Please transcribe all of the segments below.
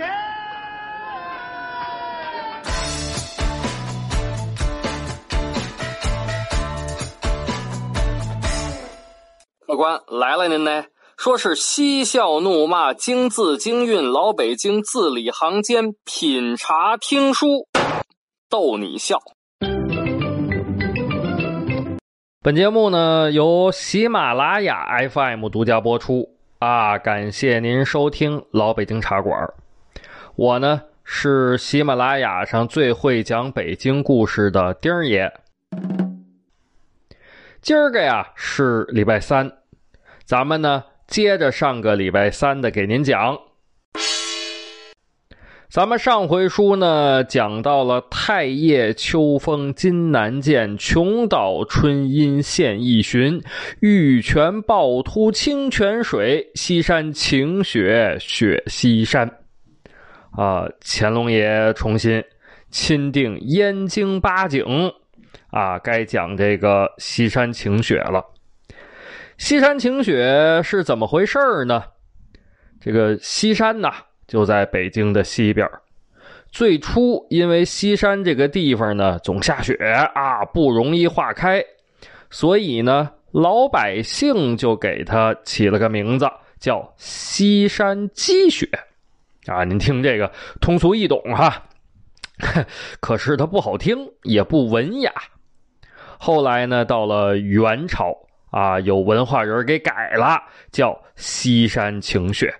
天！客官来了，您呢？说是嬉笑怒骂，京字京韵，老北京字里行间，品茶听书，逗你笑。本节目呢由喜马拉雅 FM 独家播出啊，感谢您收听老北京茶馆。我呢是喜马拉雅上最会讲北京故事的丁儿爷。今儿个呀是礼拜三，咱们呢。接着上个礼拜三的给您讲，咱们上回书呢讲到了太液秋风金难见，琼岛春阴现一旬，玉泉趵突清泉水，西山晴雪雪西山。啊，乾隆爷重新钦定燕京八景，啊，该讲这个西山晴雪了。西山晴雪是怎么回事呢？这个西山呐，就在北京的西边。最初因为西山这个地方呢总下雪啊，不容易化开，所以呢老百姓就给它起了个名字，叫西山积雪。啊，您听这个通俗易懂哈，可是它不好听，也不文雅。后来呢，到了元朝。啊，有文化人给改了，叫西山晴雪。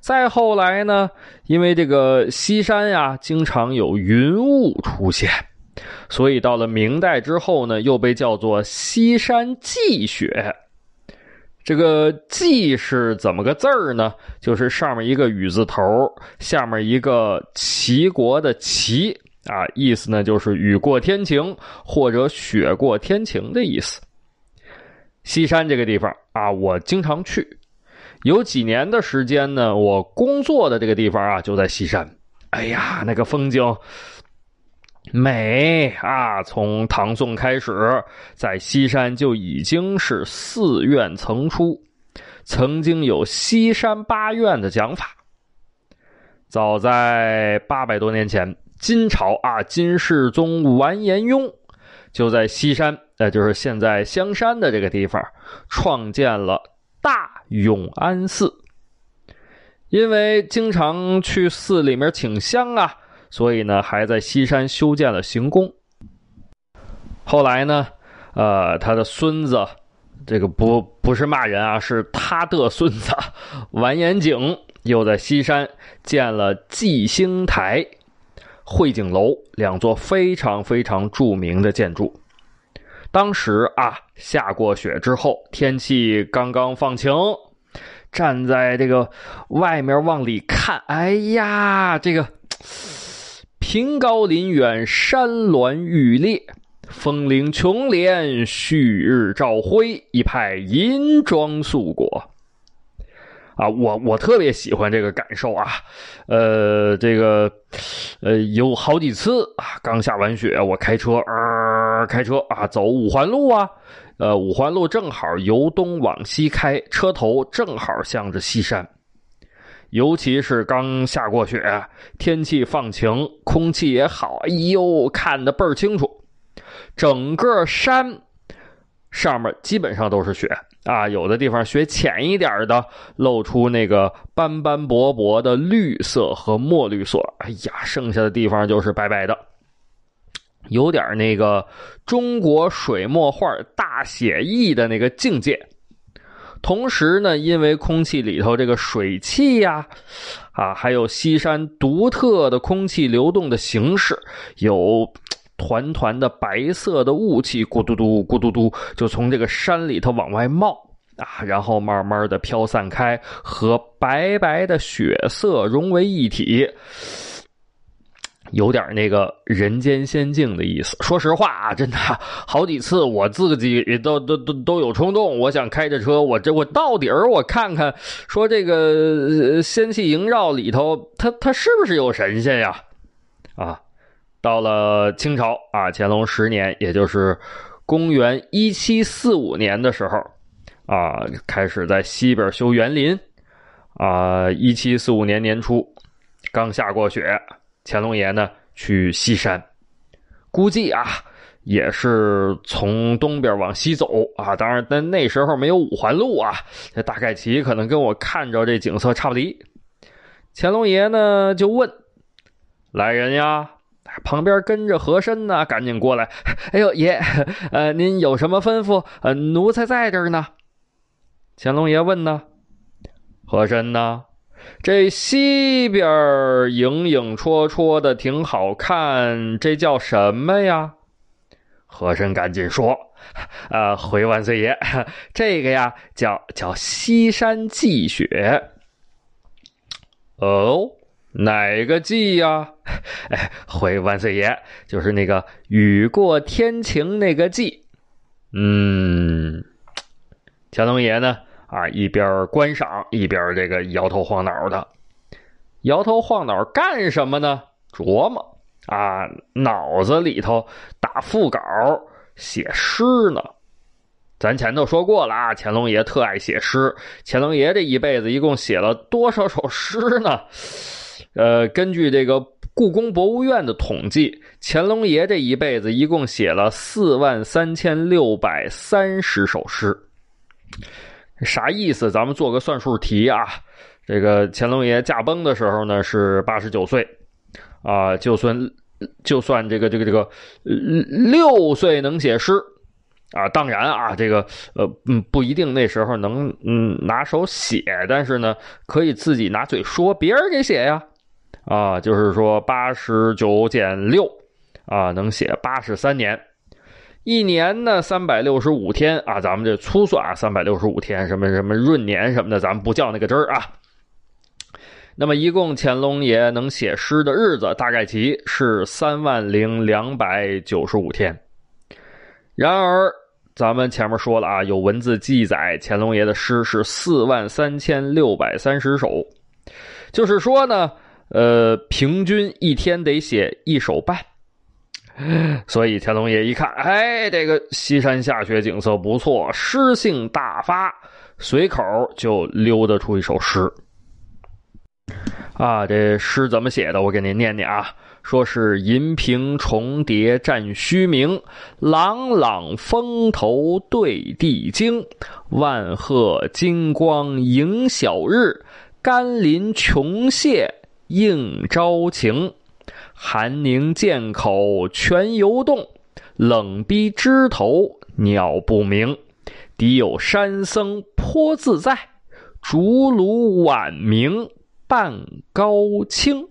再后来呢，因为这个西山呀，经常有云雾出现，所以到了明代之后呢，又被叫做西山霁雪。这个“霁”是怎么个字儿呢？就是上面一个雨字头，下面一个齐国的“齐”啊，意思呢就是雨过天晴或者雪过天晴的意思。西山这个地方啊，我经常去。有几年的时间呢，我工作的这个地方啊，就在西山。哎呀，那个风景美啊！从唐宋开始，在西山就已经是寺院层出，曾经有西山八院的讲法。早在八百多年前，金朝啊，金世宗完颜雍就在西山。那就是现在香山的这个地方，创建了大永安寺。因为经常去寺里面请香啊，所以呢，还在西山修建了行宫。后来呢，呃，他的孙子，这个不不是骂人啊，是他的孙子 完颜景，又在西山建了祭星台、会景楼两座非常非常著名的建筑。当时啊，下过雪之后，天气刚刚放晴，站在这个外面往里看，哎呀，这个平高林远，山峦郁列，峰岭琼连，旭日照辉，一派银装素裹。啊，我我特别喜欢这个感受啊，呃，这个，呃，有好几次啊，刚下完雪，我开车，呃，开车啊，走五环路啊，呃，五环路正好由东往西开，车头正好向着西山，尤其是刚下过雪，天气放晴，空气也好，哎呦，看得倍儿清楚，整个山上面基本上都是雪。啊，有的地方雪浅一点的，露出那个斑斑驳驳的绿色和墨绿色。哎呀，剩下的地方就是白白的，有点那个中国水墨画大写意的那个境界。同时呢，因为空气里头这个水汽呀，啊，还有西山独特的空气流动的形式，有团团的白色的雾气，咕嘟嘟，咕嘟嘟，就从这个山里头往外冒。啊，然后慢慢的飘散开，和白白的雪色融为一体，有点那个人间仙境的意思。说实话啊，真的好几次我自己都都都都有冲动，我想开着车，我这我到底儿我看看，说这个仙气萦绕里头，它它是不是有神仙呀？啊，到了清朝啊，乾隆十年，也就是公元一七四五年的时候。啊，开始在西边修园林，啊，一七四五年年初，刚下过雪，乾隆爷呢去西山，估计啊也是从东边往西走啊。当然，但那时候没有五环路啊，这大概其可能跟我看着这景色差不离。乾隆爷呢就问来人呀，旁边跟着和珅呢，赶紧过来。哎呦爷，呃，您有什么吩咐？呃，奴才在这儿呢。乾隆爷问呢，和珅呢？这西边影影绰绰的挺好看，这叫什么呀？和珅赶紧说：“呃，回万岁爷，这个呀叫叫西山霁雪。哦，哪个霁呀？哎，回万岁爷，就是那个雨过天晴那个霁。嗯，乾隆爷呢？”啊，一边观赏一边这个摇头晃脑的，摇头晃脑干什么呢？琢磨啊，脑子里头打腹稿写诗呢。咱前头说过了啊，乾隆爷特爱写诗。乾隆爷这一辈子一共写了多少首诗呢？呃，根据这个故宫博物院的统计，乾隆爷这一辈子一共写了四万三千六百三十首诗。啥意思？咱们做个算术题啊。这个乾隆爷驾崩的时候呢是八十九岁，啊，就算就算这个这个这个六岁能写诗啊。当然啊，这个呃嗯不一定那时候能嗯拿手写，但是呢可以自己拿嘴说，别人给写呀。啊，就是说八十九减六啊，能写八十三年。一年呢，三百六十五天啊，咱们这粗算啊，三百六十五天，什么什么闰年什么的，咱们不较那个真儿啊。那么，一共乾隆爷能写诗的日子，大概其是三万零两百九十五天。然而，咱们前面说了啊，有文字记载，乾隆爷的诗是四万三千六百三十首，就是说呢，呃，平均一天得写一首半。所以乾隆爷一看，哎，这个西山下雪景色不错，诗兴大发，随口就溜达出一首诗。啊，这诗怎么写的？我给您念念啊。说是银屏重叠占虚名，朗朗峰头对地精，万壑金光迎晓日，甘霖琼榭映朝晴。寒凝涧口泉犹动，冷逼枝头鸟不鸣。敌有山僧颇自在，竹炉晚明半高清。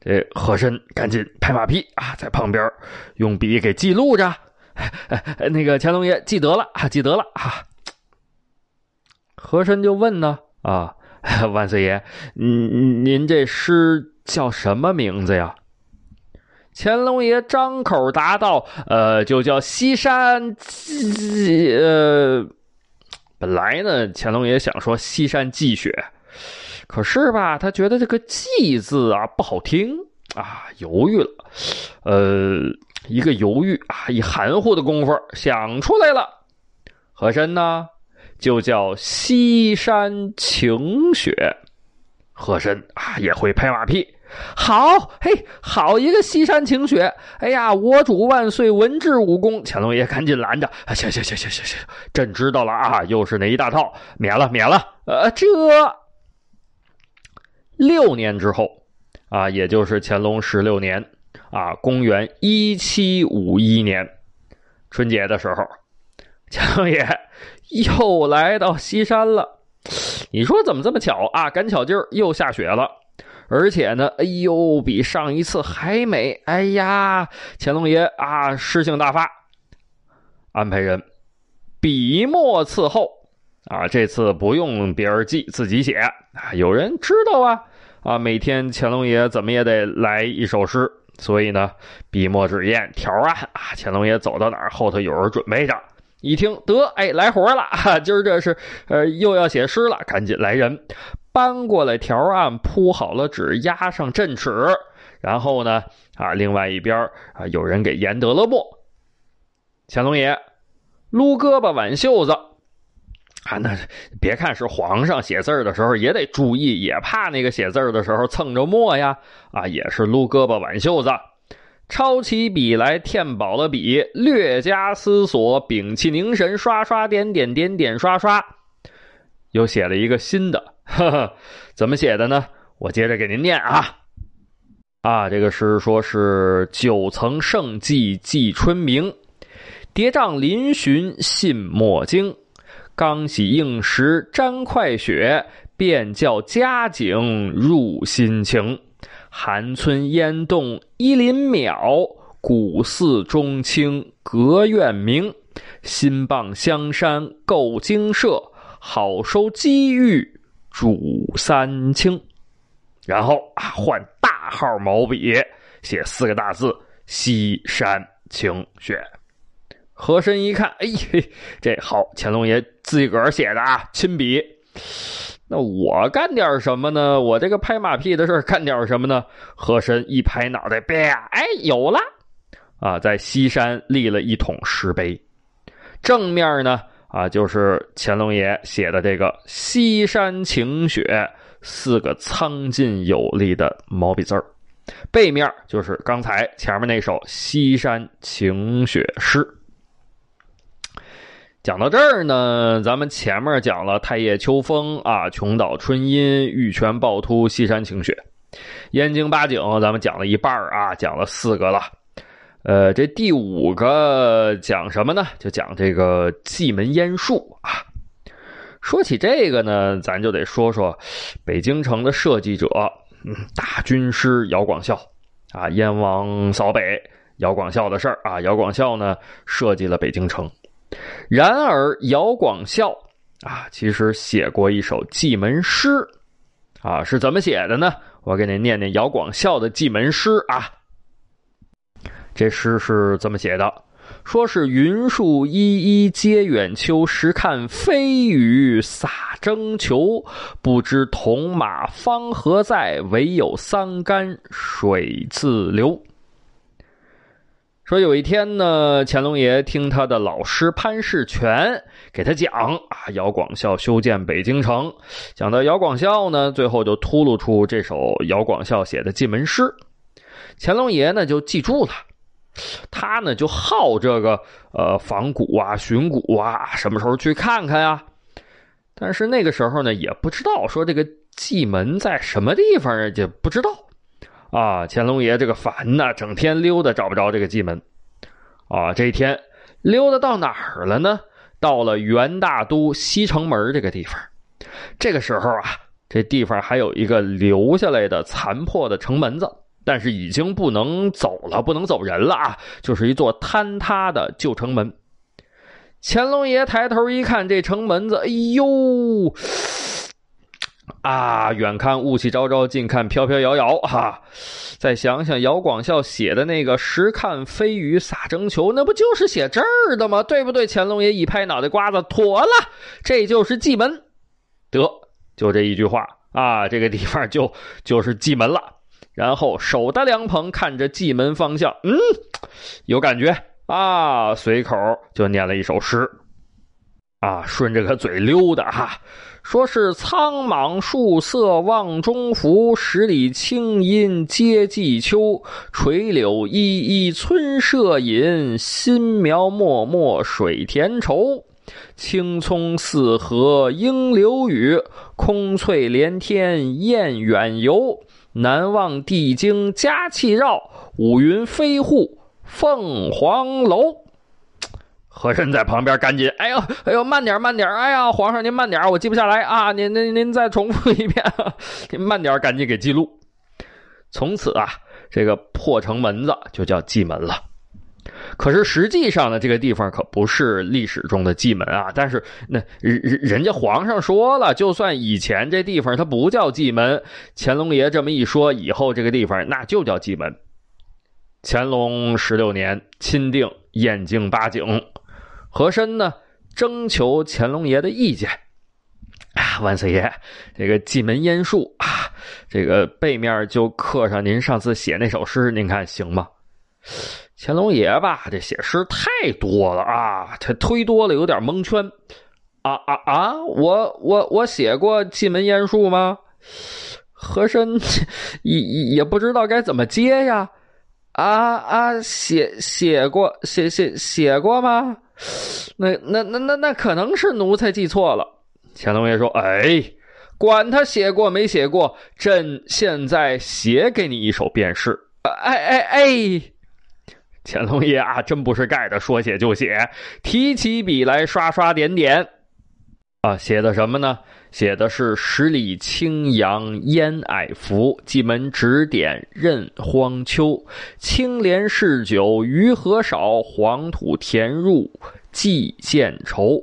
这和珅赶紧拍马屁啊，在旁边用笔给记录着。那个乾隆爷记得了啊，记得了啊。和珅就问呢啊，万岁爷，您您这诗？叫什么名字呀？乾隆爷张口答道：“呃，就叫西山霁。呃，本来呢，乾隆爷想说西山霁雪，可是吧，他觉得这个霁字啊不好听啊，犹豫了。呃，一个犹豫啊，一含糊的功夫想出来了。和珅呢，就叫西山晴雪。和珅啊，也会拍马屁。”好嘿，好一个西山晴雪！哎呀，我主万岁，文治武功！乾隆爷赶紧拦着，行行行行行行，朕知道了啊，又是那一大套，免了免了。呃，这六年之后啊，也就是乾隆十六年啊，公元一七五一年春节的时候，乾隆爷又来到西山了。你说怎么这么巧啊？赶巧劲儿又下雪了。而且呢，哎呦，比上一次还美！哎呀，乾隆爷啊，诗兴大发，安排人笔墨伺候啊。这次不用别人记，自己写啊。有人知道啊啊，每天乾隆爷怎么也得来一首诗，所以呢，笔墨纸砚条案啊，乾隆爷走到哪儿，后头有人准备着。一听得，哎，来活了啊！今儿这是呃，又要写诗了，赶紧来人。搬过来条案，铺好了纸，压上镇尺，然后呢，啊，另外一边啊，有人给研得了墨。乾隆爷撸胳膊挽袖子，啊，那别看是皇上写字的时候也得注意，也怕那个写字的时候蹭着墨呀。啊，也是撸胳膊挽袖子，抄起笔来填饱了笔，略加思索，屏气凝神，刷刷点点点点刷刷，又写了一个新的。呵呵，怎么写的呢？我接着给您念啊。啊，这个诗说是九层圣迹祭春明，叠嶂嶙峋信莫惊。刚洗应时沾快雪，便叫佳景入心情。寒村烟动依林渺，古寺中清阁院明。新傍香山构精舍，好收机遇主三清。然后啊，换大号毛笔写四个大字：西山晴雪。和珅一看，哎嘿，这好，乾隆爷自个儿写的啊，亲笔。那我干点什么呢？我这个拍马屁的事干点什么呢？和珅一拍脑袋，啪，哎，有了！啊，在西山立了一桶石碑，正面呢，啊，就是乾隆爷写的这个“西山晴雪”四个苍劲有力的毛笔字儿，背面就是刚才前面那首《西山晴雪》诗。讲到这儿呢，咱们前面讲了太液秋风啊，琼岛春阴，玉泉趵突，西山晴雪，燕京八景，咱们讲了一半啊，讲了四个了。呃，这第五个讲什么呢？就讲这个蓟门烟树啊。说起这个呢，咱就得说说北京城的设计者，嗯，大军师姚广孝啊，燕王扫北，姚广孝的事儿啊，姚广孝呢设计了北京城。然而，姚广孝啊，其实写过一首蓟门诗，啊，是怎么写的呢？我给您念念姚广孝的蓟门诗啊。这诗是这么写的？说是云树依依接远秋，时看飞雨洒征裘。不知铜马方何在，唯有桑干水自流。说有一天呢，乾隆爷听他的老师潘世全给他讲啊，姚广孝修建北京城。讲到姚广孝呢，最后就秃噜出这首姚广孝写的进门诗。乾隆爷呢就记住了，他呢就好这个呃仿古啊、寻古啊，什么时候去看看呀？但是那个时候呢也不知道说这个蓟门在什么地方，也不知道。啊，乾隆爷这个烦呐，整天溜达找不着这个蓟门。啊，这一天溜达到哪儿了呢？到了元大都西城门这个地方。这个时候啊，这地方还有一个留下来的残破的城门子，但是已经不能走了，不能走人了啊，就是一座坍塌的旧城门。乾隆爷抬头一看，这城门子，哎呦！啊，远看雾气昭昭，近看飘飘摇摇，哈！再想想姚广孝写的那个“时看飞雨洒征裘”，那不就是写这儿的吗？对不对？乾隆爷一拍脑袋瓜子，妥了，这就是蓟门。得，就这一句话啊，这个地方就就是蓟门了。然后手搭凉棚，看着蓟门方向，嗯，有感觉啊，随口就念了一首诗，啊，顺着个嘴溜达哈。说是苍莽树色望中浮，十里青阴接季秋。垂柳依依村舍隐，新苗脉脉水田畴。青葱似河应流雨，空翠连天雁远游。南望帝京佳气绕，五云飞户凤凰楼。和珅在旁边赶紧，哎呦，哎呦，慢点，慢点，哎呀，皇上您慢点，我记不下来啊，您您您再重复一遍，您慢点，赶紧给记录。从此啊，这个破城门子就叫蓟门了。可是实际上呢，这个地方可不是历史中的蓟门啊。但是那人人家皇上说了，就算以前这地方它不叫蓟门，乾隆爷这么一说，以后这个地方那就叫蓟门。乾隆十六年钦定燕京八景。和珅呢，征求乾隆爷的意见啊，万岁爷，这个蓟门烟树啊，这个背面就刻上您上次写那首诗，您看行吗？乾隆爷吧，这写诗太多了啊，他忒多了，有点蒙圈啊啊啊！我我我写过蓟门烟术吗？和珅也也不知道该怎么接呀。啊啊，写写过写写写过吗？那那那那那可能是奴才记错了。乾隆爷说：“哎，管他写过没写过，朕现在写给你一首便是。”哎哎哎！乾隆爷啊，真不是盖的，说写就写，提起笔来刷刷点点。啊，写的什么呢？写的是“十里青阳烟霭浮，蓟门指点任荒丘。青莲试酒余何少，黄土填入寄见愁。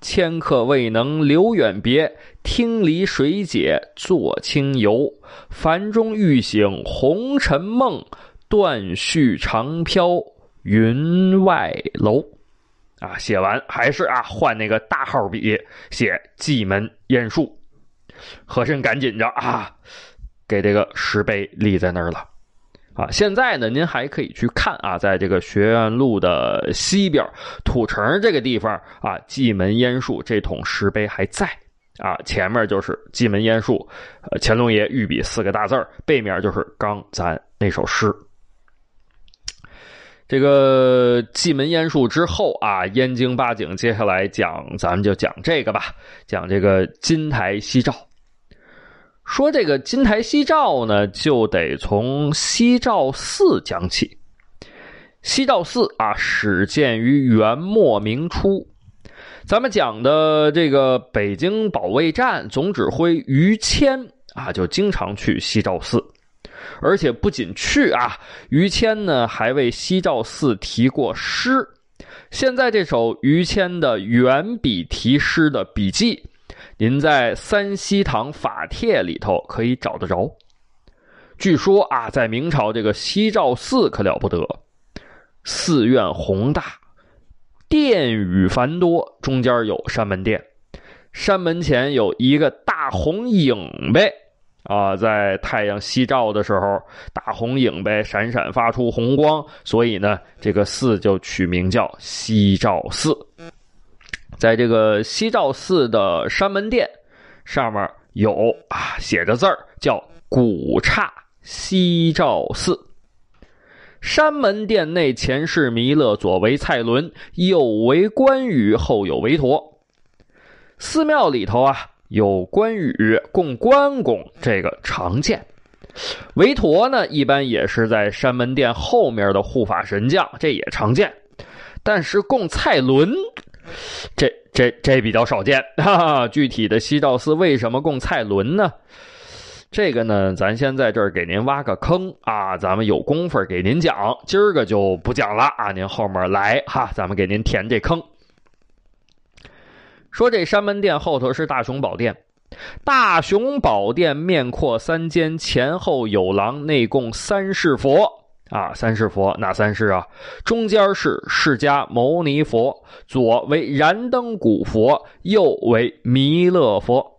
迁客未能留远别，听离水解作清游。凡中欲醒红尘梦，断续长飘云外楼。”啊，写完还是啊，换那个大号笔写蓟门烟树。和珅赶紧着啊，给这个石碑立在那儿了。啊，现在呢，您还可以去看啊，在这个学院路的西边土城这个地方啊，蓟门烟树这桶石碑还在啊，前面就是蓟门烟树，呃，乾隆爷御笔四个大字背面就是刚咱那首诗。这个蓟门烟树之后啊，燕京八景，接下来讲，咱们就讲这个吧，讲这个金台夕照。说这个金台夕照呢，就得从夕照寺讲起。夕照寺啊，始建于元末明初。咱们讲的这个北京保卫战总指挥于谦啊，就经常去夕照寺。而且不仅去啊，于谦呢还为西照寺题过诗。现在这首于谦的原笔题诗的笔记，您在三希堂法帖里头可以找得着。据说啊，在明朝这个西照寺可了不得，寺院宏大，殿宇繁多，中间有山门殿，山门前有一个大红影呗。啊，在太阳西照的时候，大红影呗闪闪发出红光，所以呢，这个寺就取名叫西照寺。在这个西照寺的山门殿上面有啊写着字儿，叫“古刹西照寺”。山门殿内前是弥勒，左为蔡伦，右为关羽，后有韦陀。寺庙里头啊。有关羽供关公，这个常见；韦陀呢，一般也是在山门殿后面的护法神将，这也常见。但是供蔡伦，这这这比较少见。哈哈，具体的西照寺为什么供蔡伦呢？这个呢，咱先在这儿给您挖个坑啊，咱们有功夫给您讲。今儿个就不讲了啊，您后面来哈，咱们给您填这坑。说这山门殿后头是大雄宝殿，大雄宝殿面阔三间，前后有廊，内供三世佛啊，三世佛哪三世啊？中间是释迦牟尼佛，左为燃灯古佛，右为弥勒佛，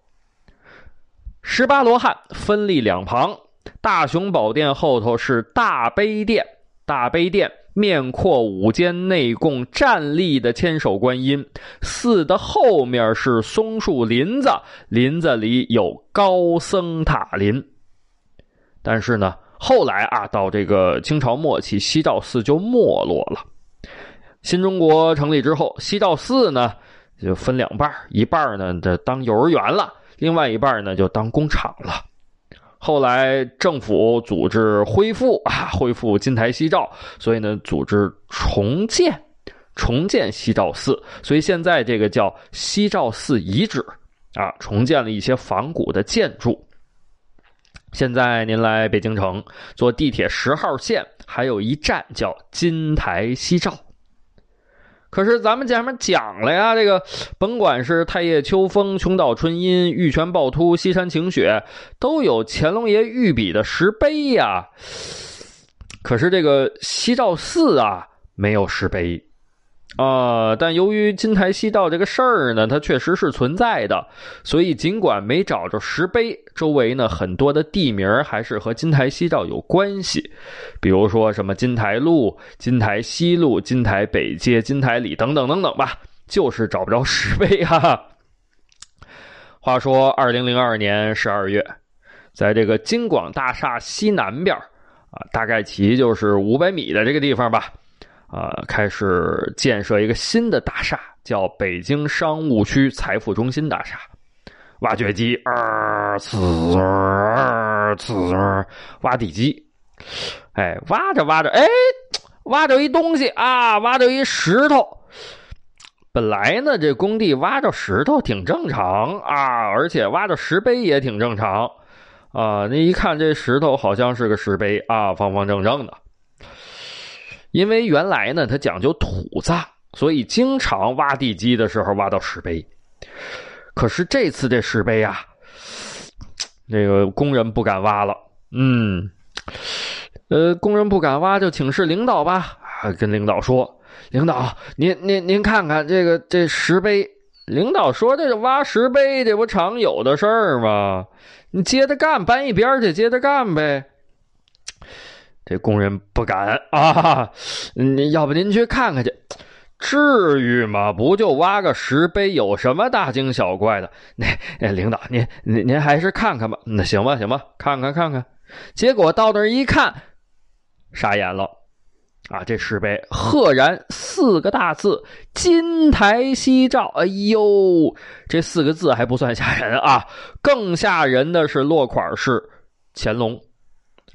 十八罗汉分立两旁。大雄宝殿后头是大悲殿，大悲殿。面阔五间，内供站立的千手观音。寺的后面是松树林子，林子里有高僧塔林。但是呢，后来啊，到这个清朝末期，西照寺就没落了。新中国成立之后，西照寺呢就分两半一半呢这当幼儿园了，另外一半呢就当工厂了。后来政府组织恢复 啊，恢复金台夕照，所以呢，组织重建，重建夕照寺，所以现在这个叫夕照寺遗址啊，重建了一些仿古的建筑。现在您来北京城坐地铁十号线，还有一站叫金台夕照。可是咱们前面讲了呀，这个甭管是太液秋风、琼岛春阴、玉泉趵突、西山晴雪，都有乾隆爷御笔的石碑呀。可是这个西照寺啊，没有石碑。啊，但由于金台西照这个事儿呢，它确实是存在的，所以尽管没找着石碑，周围呢很多的地名还是和金台西照有关系，比如说什么金台路、金台西路、金台北街、金台里等等等等吧，就是找不着石碑哈。话说，二零零二年十二月，在这个京广大厦西南边啊，大概其就是五百米的这个地方吧，啊，开始建设一个新的大厦，叫北京商务区财富中心大厦。挖掘机，啊，呲儿呲，挖地基，哎，挖着挖着，哎，挖着一东西啊，挖着一石头。本来呢，这工地挖着石头挺正常啊，而且挖着石碑也挺正常啊。那一看这石头好像是个石碑啊，方方正正的。因为原来呢，它讲究土葬，所以经常挖地基的时候挖到石碑。可是这次这石碑啊，那个工人不敢挖了。嗯，呃，工人不敢挖，就请示领导吧。啊，跟领导说。领导，您您您看看这个这石碑。领导说：“这挖石碑，这不常有的事儿吗？你接着干，搬一边去，接着干呗。”这工人不敢啊！您要不您去看看去？至于吗？不就挖个石碑，有什么大惊小怪的？那领导，您您您还是看看吧。那行吧，行吧，看看看看。结果到那儿一看，傻眼了。啊，这石碑赫然四个大字“金台夕照”。哎呦，这四个字还不算吓人啊，更吓人的是落款是乾隆，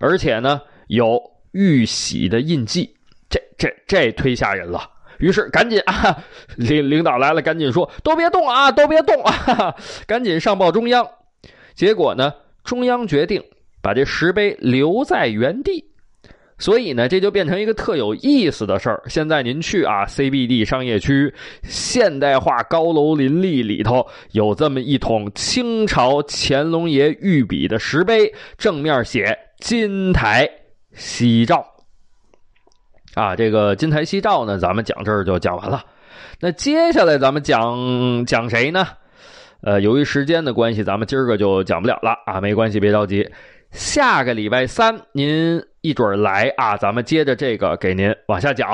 而且呢有玉玺的印记，这这这忒吓人了。于是赶紧啊，领领导来了，赶紧说都别动啊，都别动啊，赶紧上报中央。结果呢，中央决定把这石碑留在原地。所以呢，这就变成一个特有意思的事儿。现在您去啊，CBD 商业区现代化高楼林立里头，有这么一桶清朝乾隆爷御笔的石碑，正面写“金台夕照”。啊，这个“金台夕照”呢，咱们讲这儿就讲完了。那接下来咱们讲讲谁呢？呃，由于时间的关系，咱们今儿个就讲不了了啊。没关系，别着急。下个礼拜三您一准儿来啊！咱们接着这个给您往下讲。